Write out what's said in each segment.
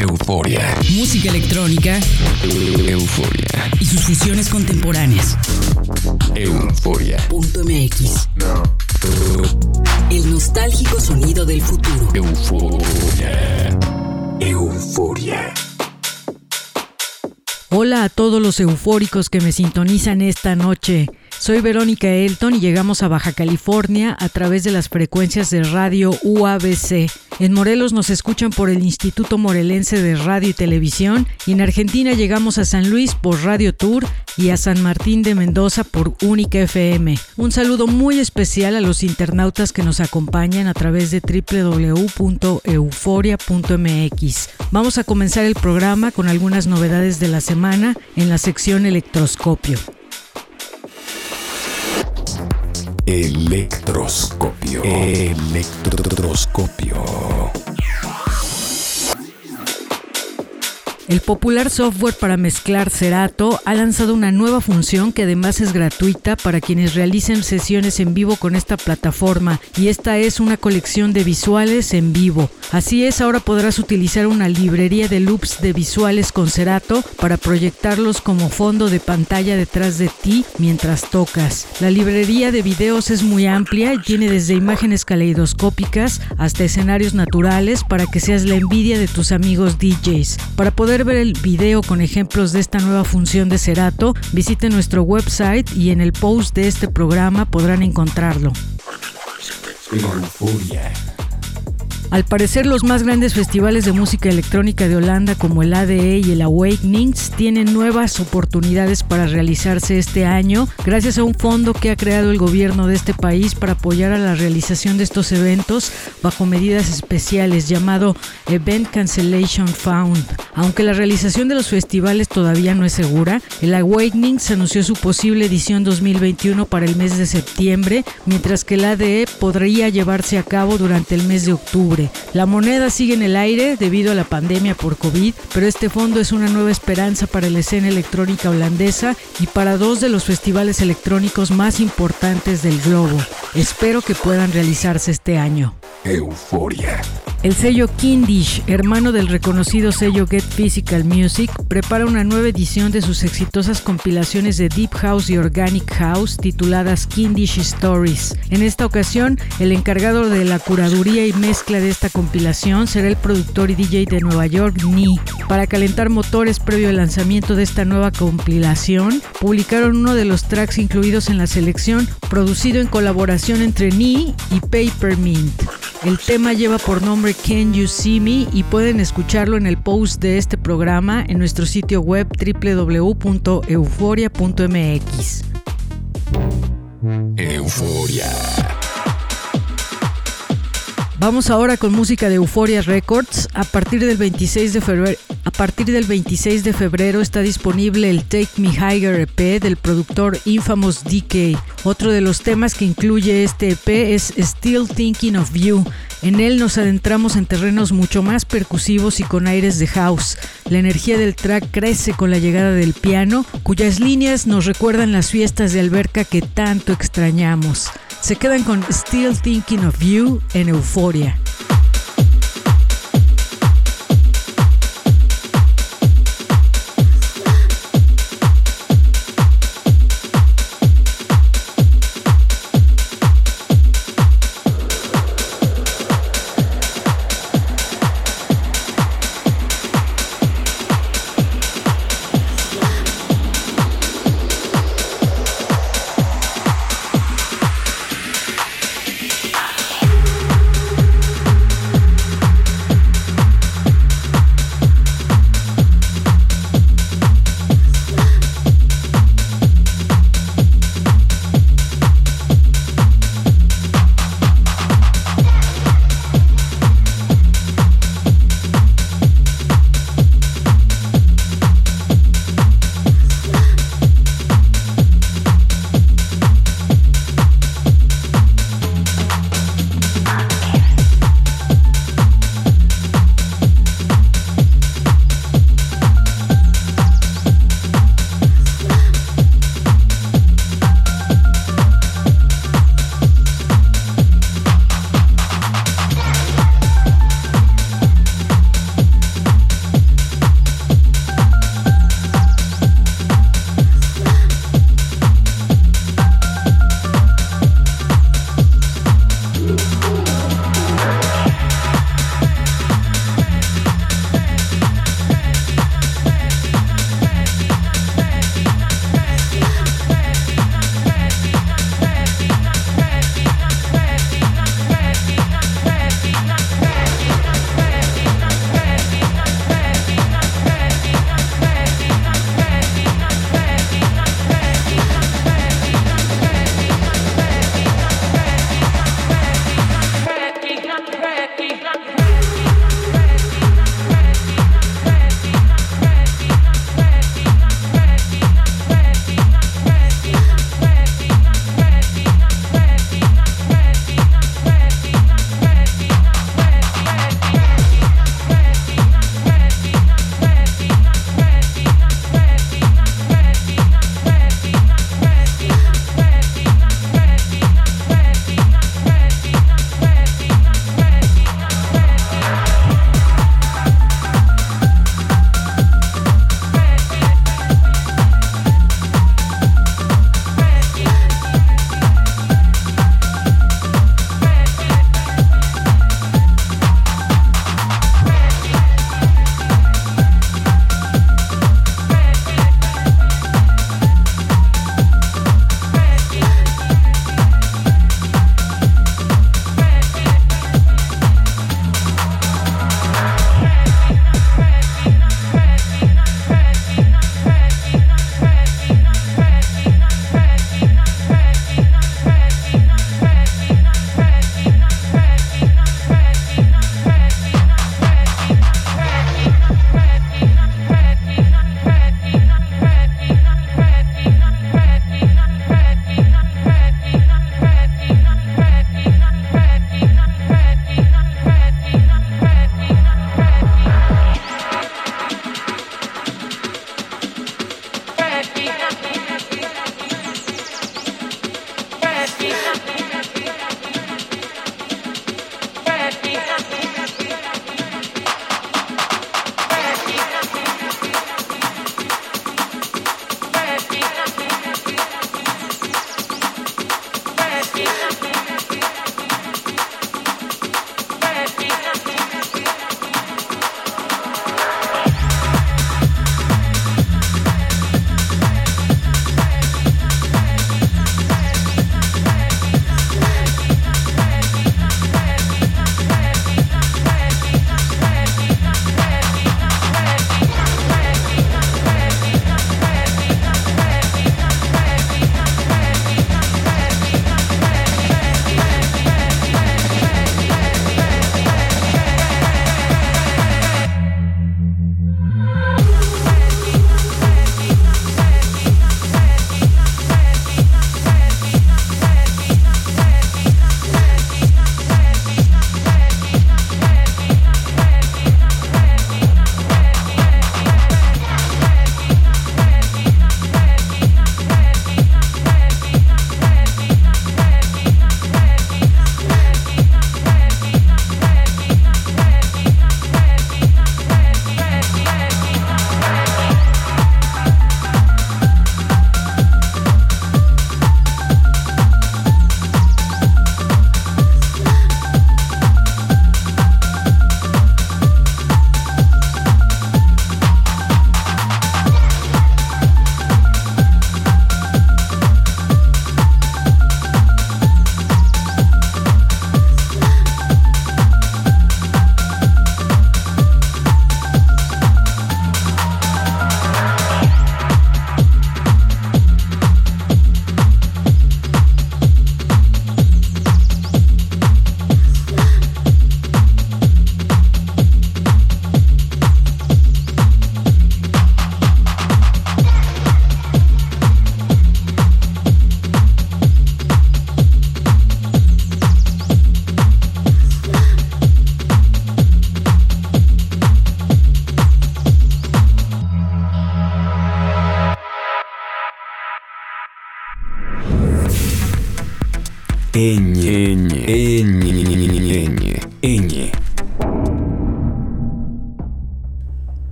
euforia. Música electrónica. Euforia. Y sus fusiones contemporáneas. Euforia. Punto MX. El nostálgico sonido del futuro. Euforia. Euforia. Hola a todos los eufóricos que me sintonizan esta noche. Soy Verónica Elton y llegamos a Baja California a través de las frecuencias de radio UABC. En Morelos nos escuchan por el Instituto Morelense de Radio y Televisión y en Argentina llegamos a San Luis por Radio Tour y a San Martín de Mendoza por Única FM. Un saludo muy especial a los internautas que nos acompañan a través de www.euforia.mx. Vamos a comenzar el programa con algunas novedades de la semana en la sección Electroscopio. Electroscopio. Electroscopio. El popular software para mezclar Cerato ha lanzado una nueva función que además es gratuita para quienes realicen sesiones en vivo con esta plataforma y esta es una colección de visuales en vivo. Así es, ahora podrás utilizar una librería de loops de visuales con Cerato para proyectarlos como fondo de pantalla detrás de ti mientras tocas. La librería de videos es muy amplia y tiene desde imágenes caleidoscópicas hasta escenarios naturales para que seas la envidia de tus amigos DJs. Para poder ver el video con ejemplos de esta nueva función de Cerato, visite nuestro website y en el post de este programa podrán encontrarlo. Al parecer, los más grandes festivales de música electrónica de Holanda, como el ADE y el Awakenings, tienen nuevas oportunidades para realizarse este año, gracias a un fondo que ha creado el gobierno de este país para apoyar a la realización de estos eventos bajo medidas especiales, llamado Event Cancellation Fund. Aunque la realización de los festivales todavía no es segura, el Awakenings anunció su posible edición 2021 para el mes de septiembre, mientras que el ADE podría llevarse a cabo durante el mes de octubre. La moneda sigue en el aire debido a la pandemia por COVID, pero este fondo es una nueva esperanza para la escena electrónica holandesa y para dos de los festivales electrónicos más importantes del globo. Espero que puedan realizarse este año. Euforia. El sello Kindish, hermano del reconocido sello Get Physical Music, prepara una nueva edición de sus exitosas compilaciones de Deep House y Organic House tituladas Kindish Stories. En esta ocasión, el encargado de la curaduría y mezcla de esta compilación será el productor y DJ de Nueva York, Ni. Para calentar motores previo al lanzamiento de esta nueva compilación, publicaron uno de los tracks incluidos en la selección, producido en colaboración entre Ni y Papermint. El tema lleva por nombre Can You See Me y pueden escucharlo en el post de este programa en nuestro sitio web www.euforia.mx. Euforia. Vamos ahora con música de Euphoria Records. A partir del 26 de febrero, a partir del 26 de febrero está disponible el Take Me Higher EP del productor Infamous DK. Otro de los temas que incluye este EP es Still Thinking of You. En él nos adentramos en terrenos mucho más percusivos y con aires de house. La energía del track crece con la llegada del piano, cuyas líneas nos recuerdan las fiestas de alberca que tanto extrañamos. Se quedan con Still Thinking of You en Euforia.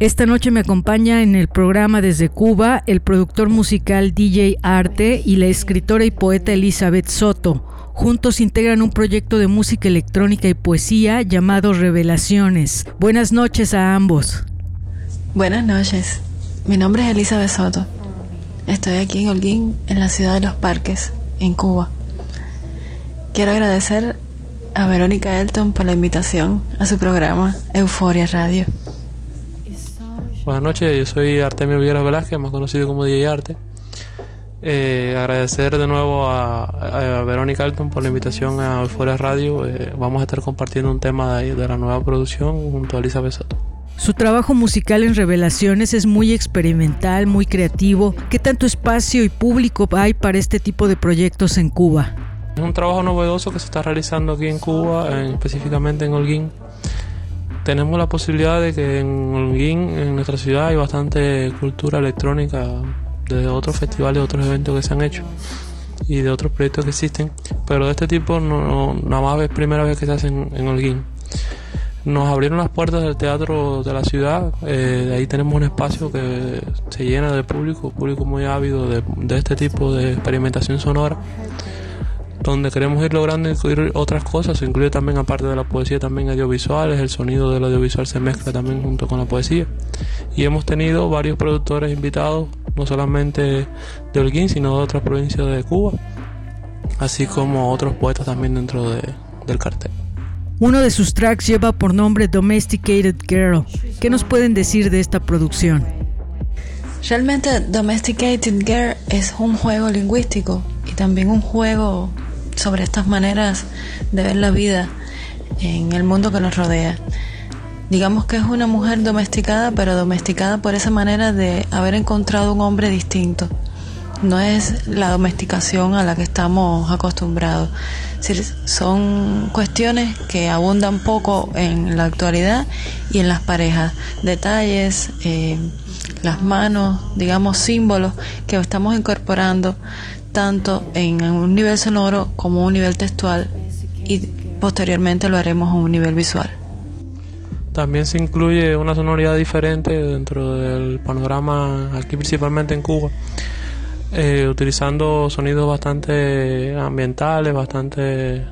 Esta noche me acompaña en el programa desde Cuba el productor musical DJ Arte y la escritora y poeta Elizabeth Soto. Juntos integran un proyecto de música electrónica y poesía llamado Revelaciones. Buenas noches a ambos. Buenas noches. Mi nombre es Elizabeth Soto. Estoy aquí en Holguín, en la ciudad de los parques, en Cuba. Quiero agradecer a Verónica Elton por la invitación a su programa Euforia Radio. Buenas noches, yo soy Artemio Villegas Velázquez, más conocido como DJ Arte. Eh, agradecer de nuevo a, Verónica Alton por la invitación a Euphoria Radio. Eh, vamos a estar compartiendo un tema de, de, la nueva producción junto a Elizabeth Soto. Su trabajo musical en Revelaciones es muy experimental, muy creativo. ¿Qué tanto espacio y público hay para este tipo de proyectos en Cuba? Es un trabajo novedoso que se está realizando aquí en Cuba, específicamente en Holguín tenemos la posibilidad de que en Holguín, en nuestra ciudad, hay bastante cultura electrónica de otros festivales, otros eventos que se han hecho y de otros proyectos que existen, pero de este tipo no, nada más es primera vez que se hacen en Holguín. Nos abrieron las puertas del teatro de la ciudad, eh, de ahí tenemos un espacio que se llena de público, público muy ávido de, de este tipo de experimentación sonora donde queremos ir logrando incluir otras cosas, se incluye también aparte de la poesía también audiovisuales, el sonido del audiovisual se mezcla también junto con la poesía. Y hemos tenido varios productores invitados, no solamente de Holguín, sino de otras provincias de Cuba, así como otros poetas también dentro de, del cartel. Uno de sus tracks lleva por nombre Domesticated Girl. ¿Qué nos pueden decir de esta producción? Realmente Domesticated Girl es un juego lingüístico y también un juego sobre estas maneras de ver la vida en el mundo que nos rodea. Digamos que es una mujer domesticada, pero domesticada por esa manera de haber encontrado un hombre distinto. No es la domesticación a la que estamos acostumbrados. son cuestiones que abundan poco en la actualidad y en las parejas. Detalles, eh, las manos, digamos símbolos que estamos incorporando tanto en un nivel sonoro como un nivel textual y posteriormente lo haremos a un nivel visual. También se incluye una sonoridad diferente dentro del panorama aquí principalmente en Cuba, eh, utilizando sonidos bastante ambientales, bastante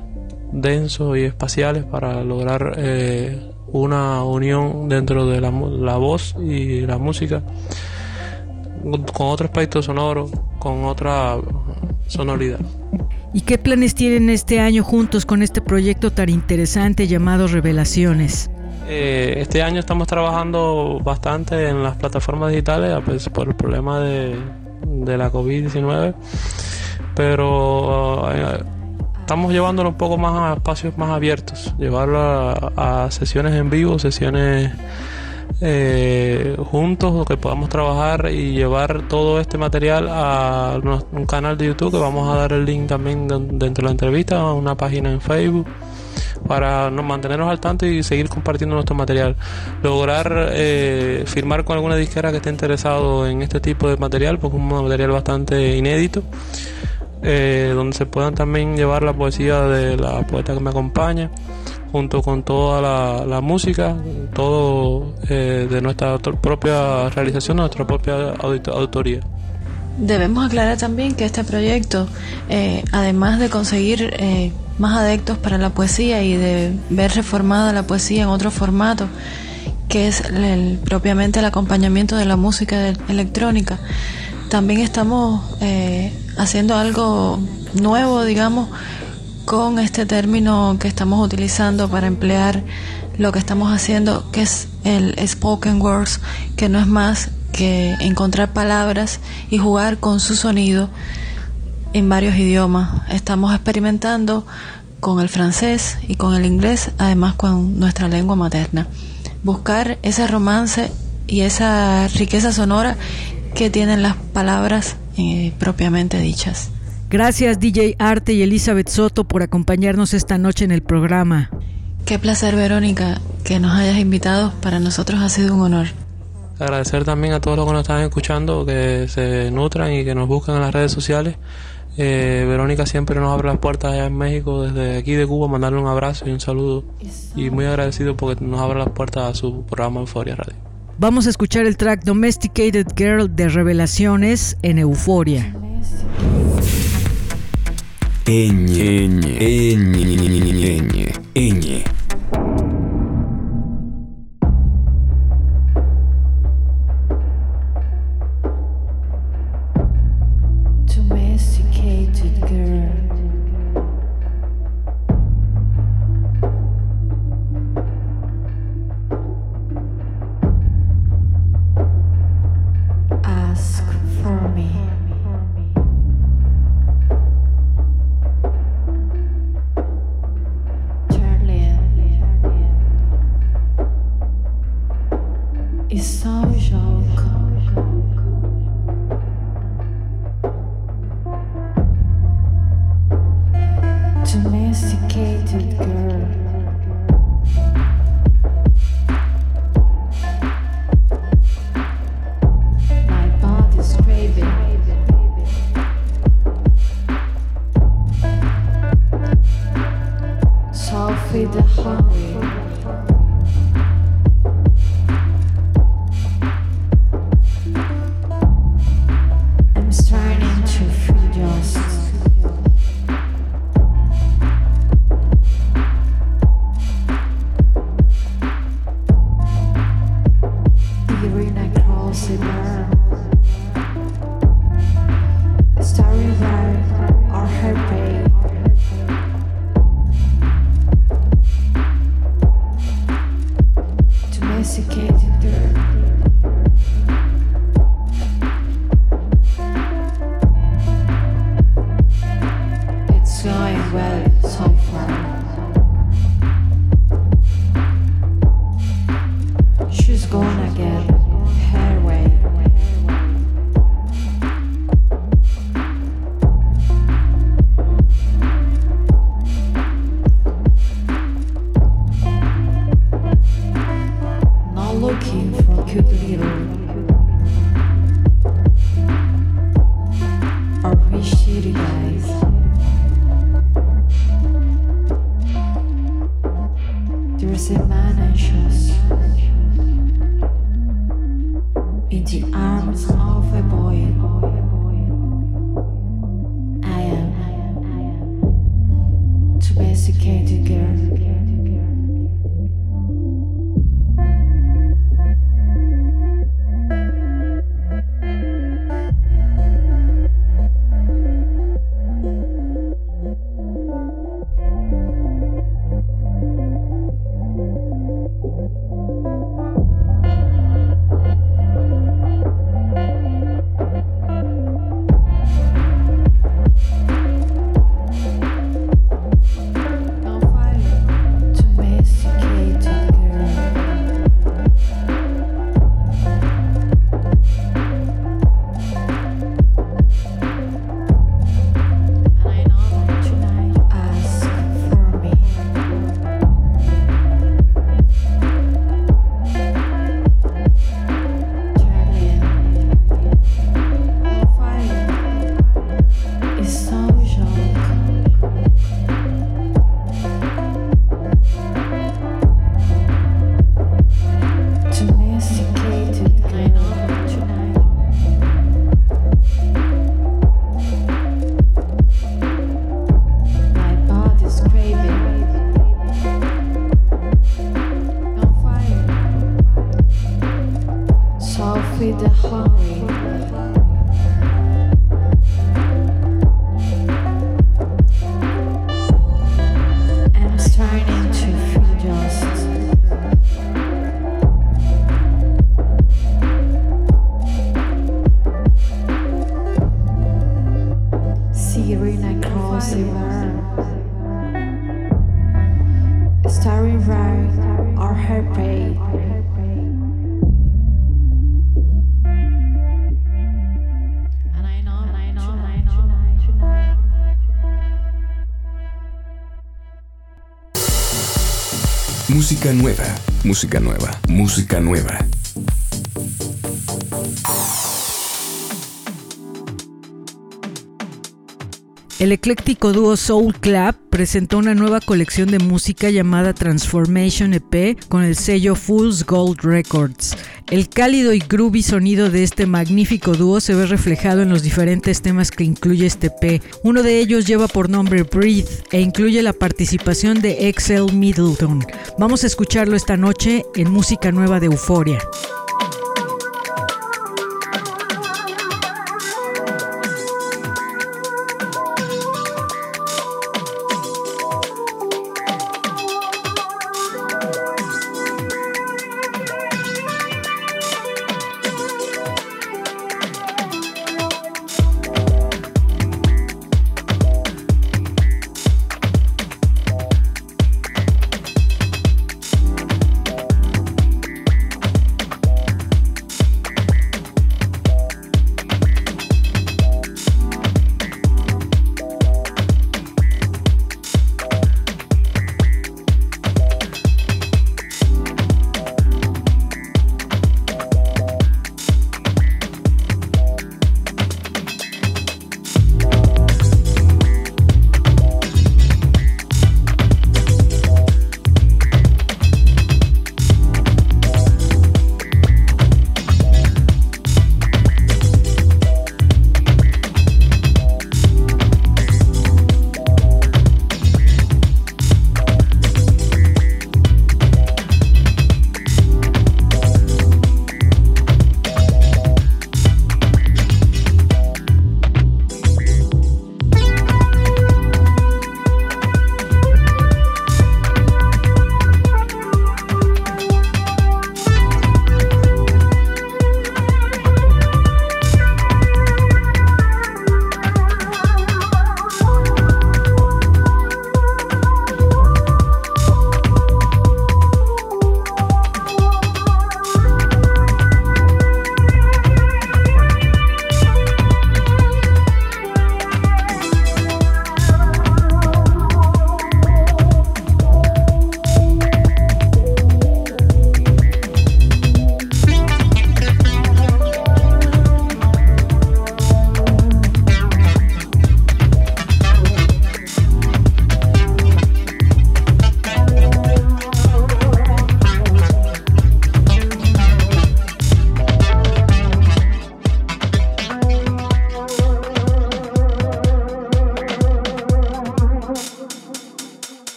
densos y espaciales para lograr eh, una unión dentro de la, la voz y la música con otro aspecto sonoro, con otra sonoridad. ¿Y qué planes tienen este año juntos con este proyecto tan interesante llamado Revelaciones? Eh, este año estamos trabajando bastante en las plataformas digitales pues, por el problema de, de la COVID-19, pero eh, estamos llevándolo un poco más a espacios más abiertos, llevarlo a, a sesiones en vivo, sesiones eh, juntos que podamos trabajar y llevar todo este material a un canal de YouTube que vamos a dar el link también dentro de la entrevista, a una página en Facebook para no, mantenernos al tanto y seguir compartiendo nuestro material. Lograr eh, firmar con alguna disquera que esté interesado en este tipo de material, porque es un material bastante inédito. Eh, donde se puedan también llevar la poesía de la poeta que me acompaña, junto con toda la, música, todo eh, de nuestra propia realización, nuestra propia autoría. Debemos aclarar también que este proyecto, eh, además de conseguir eh, más adeptos para la poesía y de ver reformada la poesía en otro formato, que es el, propiamente el acompañamiento de la música electrónica, también estamos haciendo algo nuevo, digamos, con este término que estamos utilizando para emplear lo que estamos haciendo, que es el spoken words, que no es más que encontrar palabras y jugar con su sonido en varios idiomas. Estamos experimentando con el francés y con el inglés, además con nuestra lengua materna. Buscar ese romance y esa riqueza sonora que tienen las palabras eh, propiamente dichas. Gracias DJ Arte y Elizabeth Soto por acompañarnos esta noche en el programa. Qué placer Verónica que nos hayas invitado, para nosotros ha sido un honor. Agradecer también a todos los que nos están escuchando, que se nutran y que nos buscan en las redes sociales. Eh, Verónica siempre nos abre las puertas allá en México, desde aquí de Cuba, mandarle un abrazo y un saludo. Y muy agradecido porque nos abre las puertas a su programa Euforia Radio. Vamos a escuchar el track Domesticated Girl de Revelaciones en Euforia. Энни. Энни. Энни. Энни. Энни. Música nueva, música nueva, música nueva. Ecléctico dúo Soul Clap presentó una nueva colección de música llamada Transformation EP con el sello Fool's Gold Records. El cálido y groovy sonido de este magnífico dúo se ve reflejado en los diferentes temas que incluye este EP. Uno de ellos lleva por nombre Breathe e incluye la participación de Excel Middleton. Vamos a escucharlo esta noche en Música Nueva de. Euforia.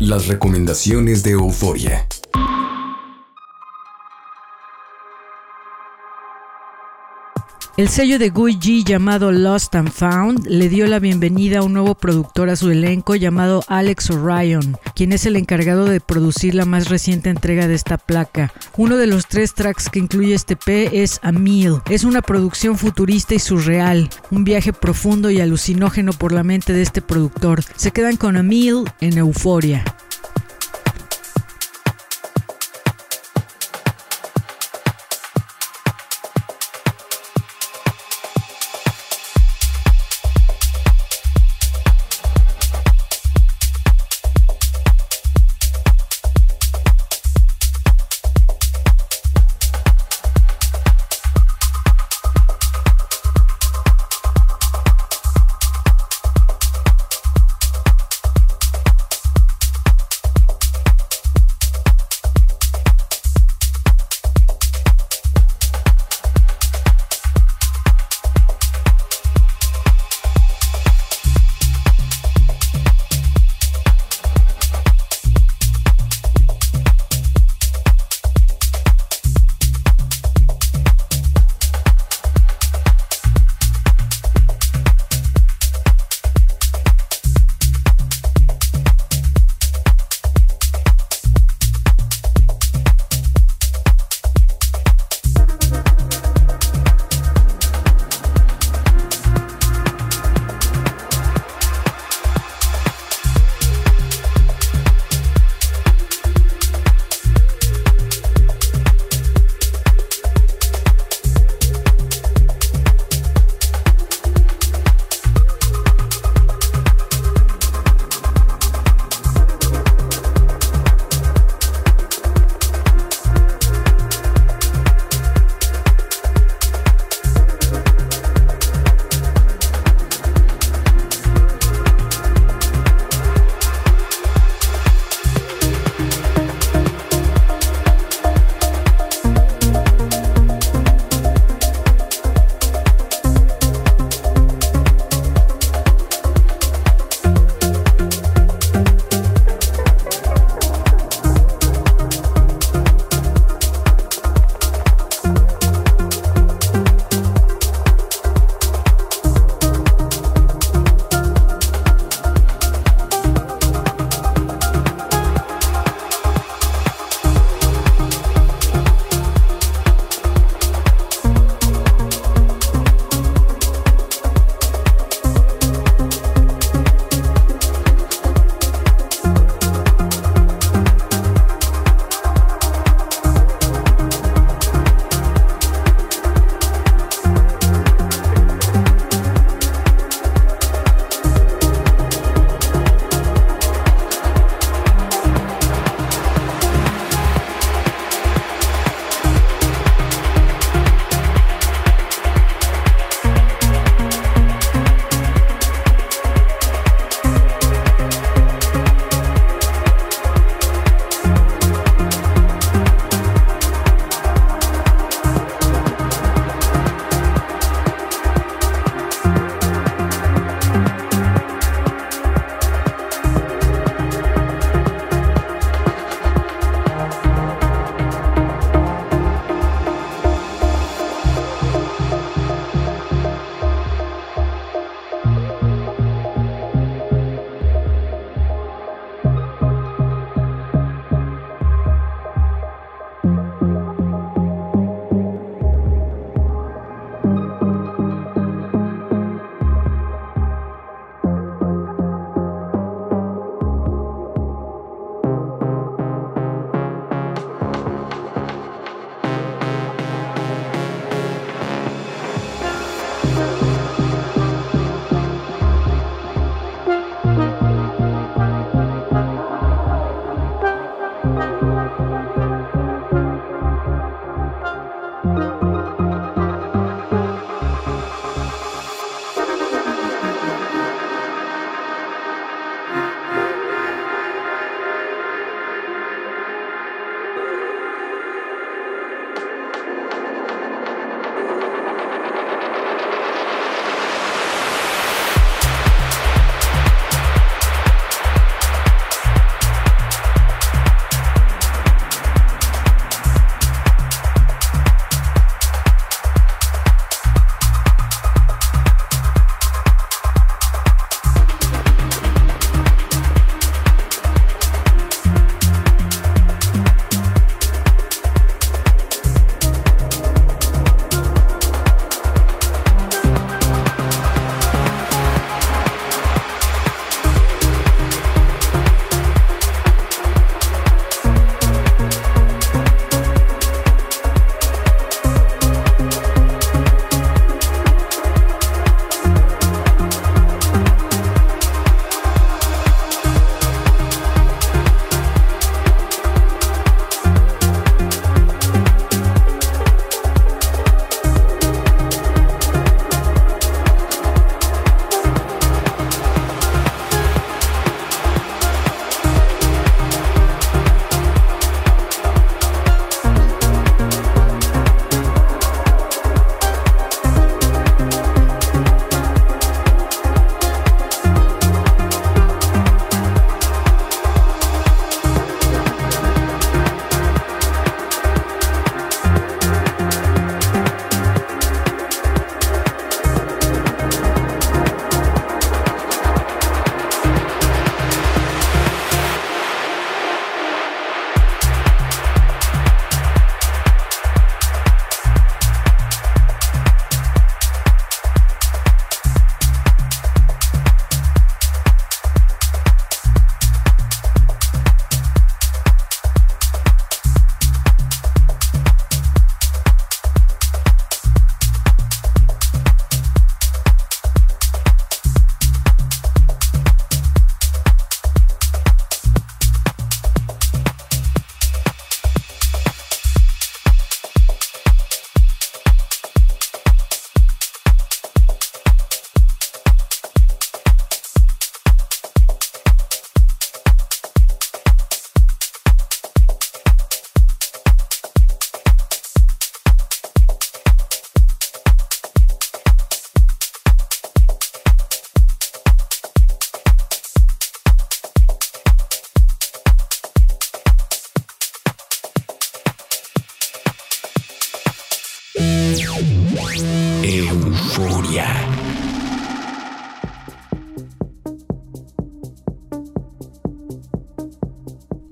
Las recomendaciones de Euforia. El sello de Gui G llamado Lost and Found le dio la bienvenida a un nuevo productor a su elenco llamado Alex Orion, quien es el encargado de producir la más reciente entrega de esta placa. Uno de los tres tracks que incluye este P es A Meal. Es una producción futurista y surreal, un viaje profundo y alucinógeno por la mente de este productor. Se quedan con A Meal en. Euforia.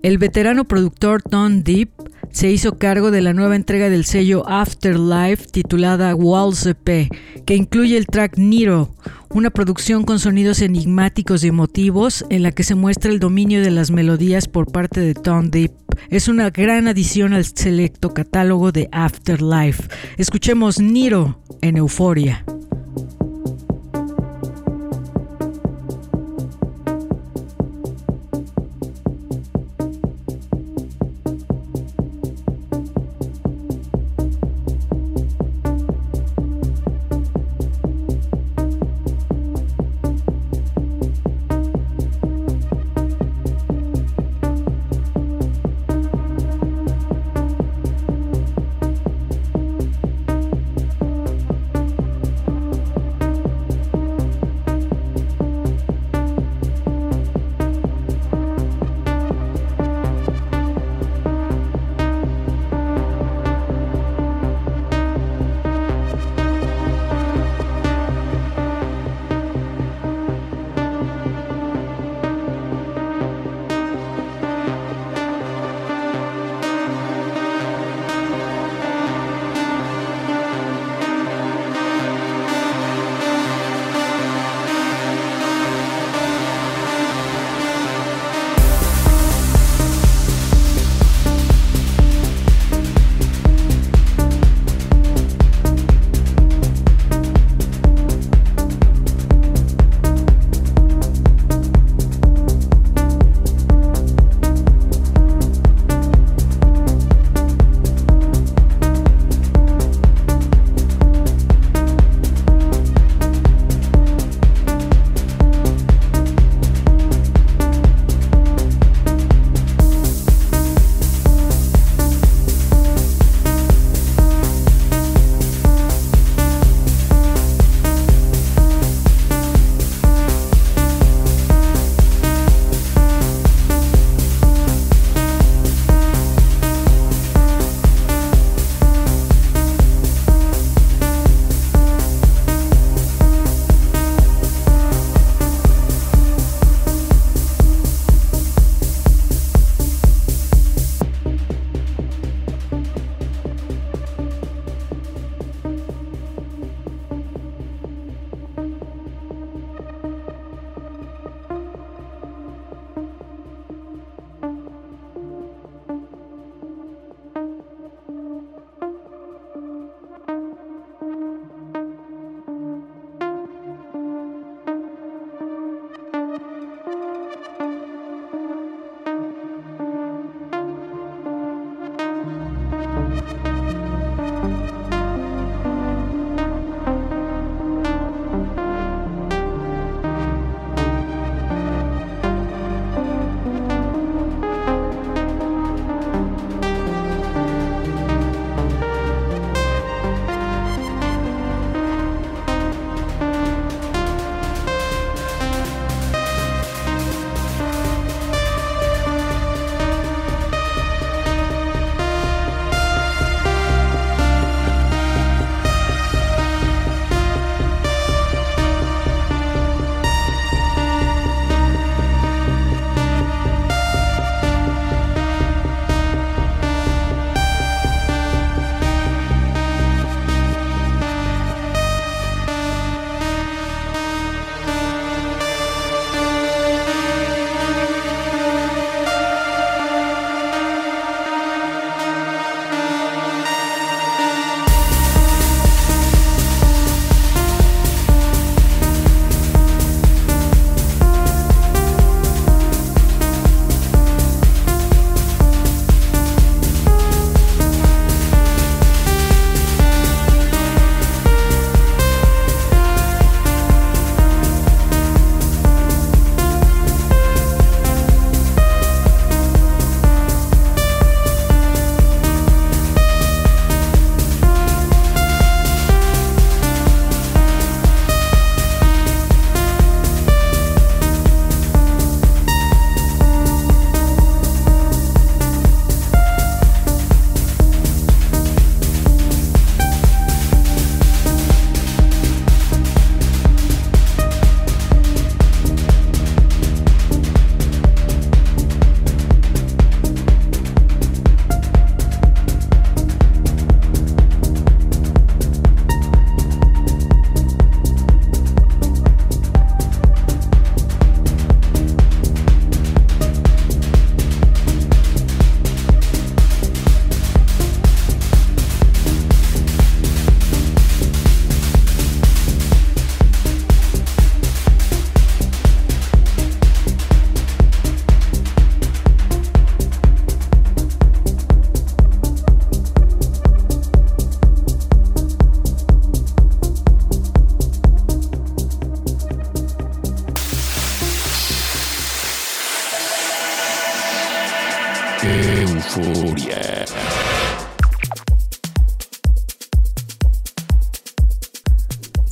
El veterano productor Tom Deep se hizo cargo de la nueva entrega del sello Afterlife titulada Walls EP, que incluye el track Nero, una producción con sonidos enigmáticos y emotivos en la que se muestra el dominio de las melodías por parte de Tom Deep. Es una gran adición al selecto catálogo de Afterlife. Escuchemos Nero en. Euforia.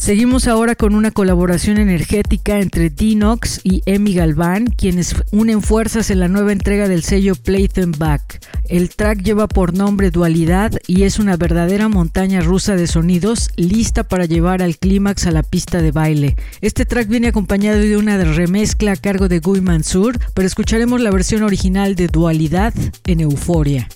Seguimos ahora con una colaboración energética entre Dinox y Emi Galván, quienes unen fuerzas en la nueva entrega del sello Play Them Back. El track lleva por nombre Dualidad y es una verdadera montaña rusa de sonidos lista para llevar al clímax a la pista de baile. Este track viene acompañado de una remezcla a cargo de Guy Mansur, pero escucharemos la versión original de Dualidad en. Euforia.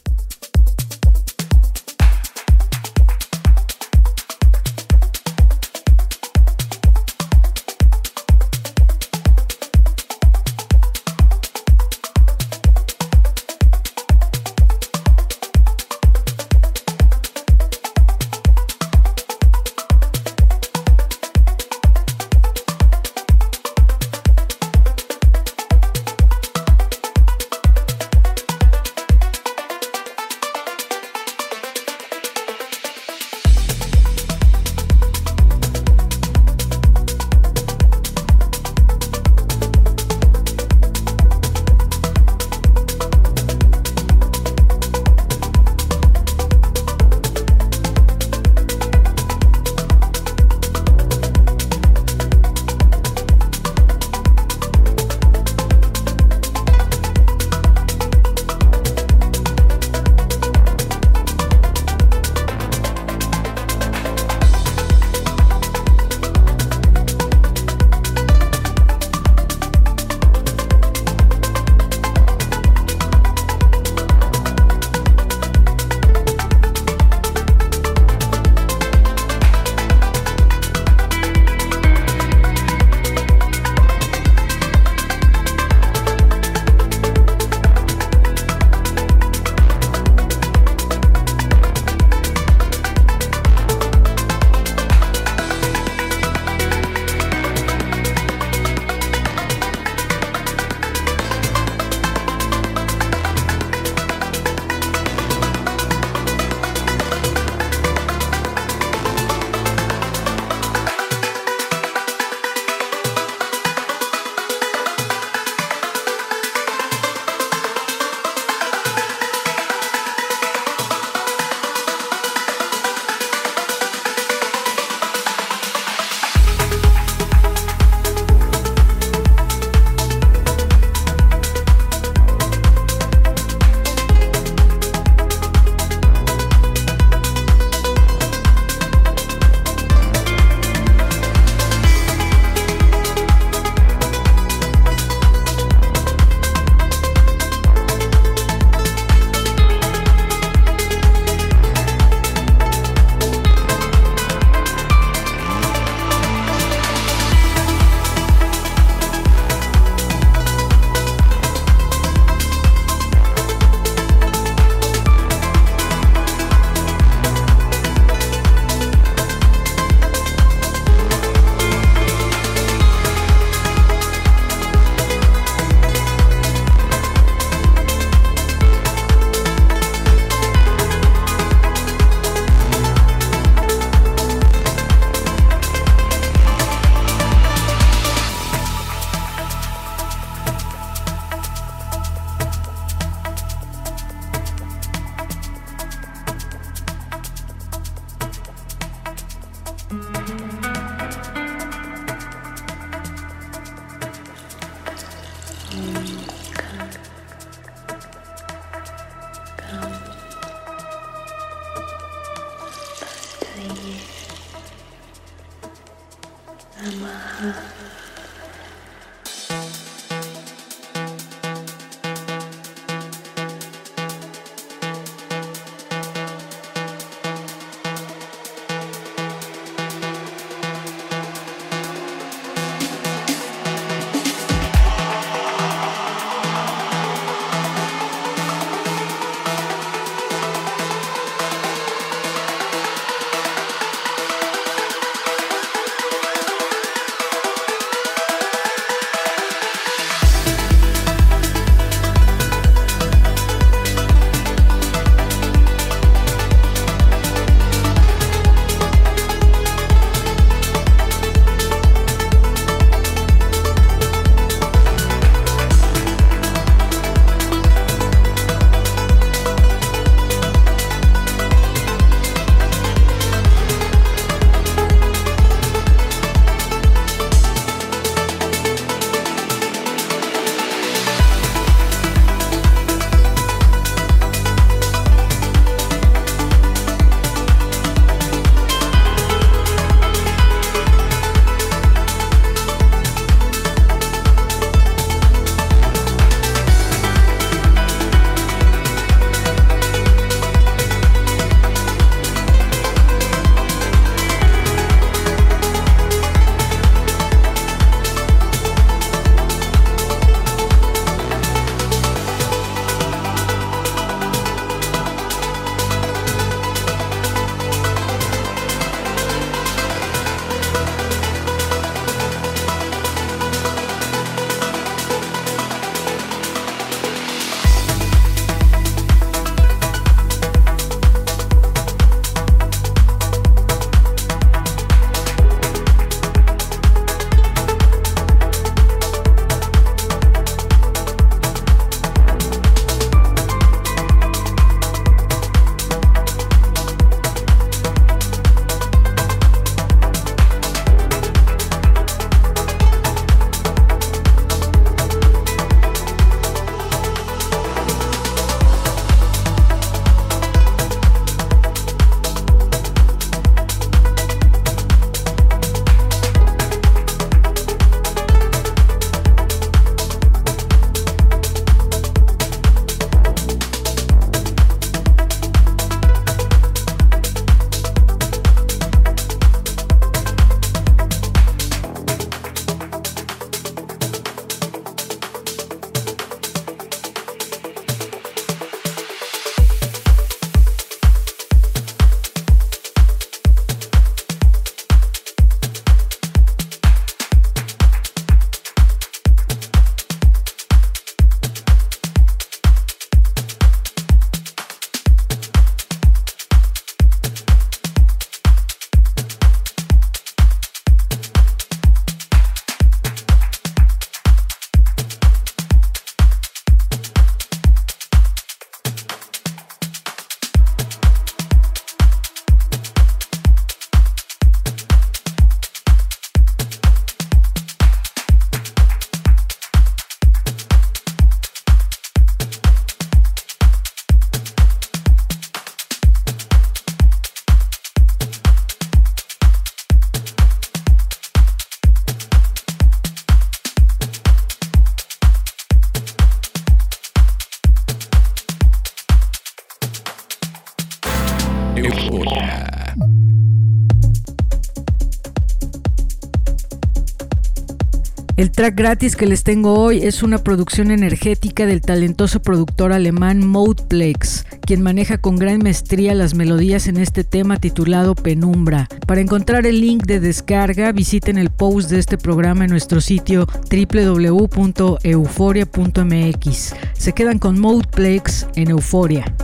El track gratis que les tengo hoy es una producción energética del talentoso productor alemán Modeplex, quien maneja con gran maestría las melodías en este tema titulado Penumbra. Para encontrar el link de descarga, visiten el post de este programa en nuestro sitio www.euforia.mx. Se quedan con Modeplex en Euforia.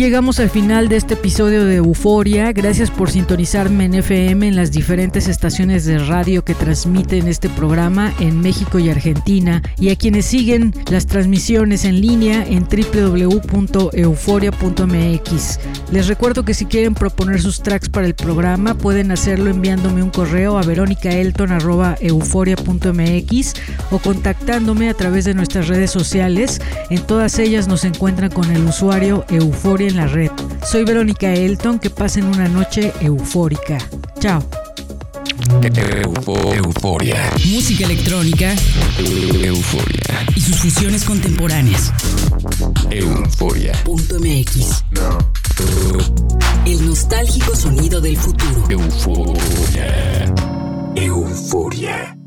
Llegamos al final de este episodio de Euforia. Gracias por sintonizarme en FM en las diferentes estaciones de radio que transmiten este programa en México y Argentina y a quienes siguen las transmisiones en línea en www.euforia.mx. Les recuerdo que si quieren proponer sus tracks para el programa pueden hacerlo enviándome un correo a veronicaelton.euforia.mx o contactándome a través de nuestras redes sociales. En todas ellas nos encuentran con el usuario Euforia en la red. Soy Verónica Elton, que pasen una noche eufórica. Chao. Euforia. Música electrónica Euforia. y sus fusiones contemporáneas. Euforia. Punto MX. El nostálgico sonido del futuro. Euforia. Euforia.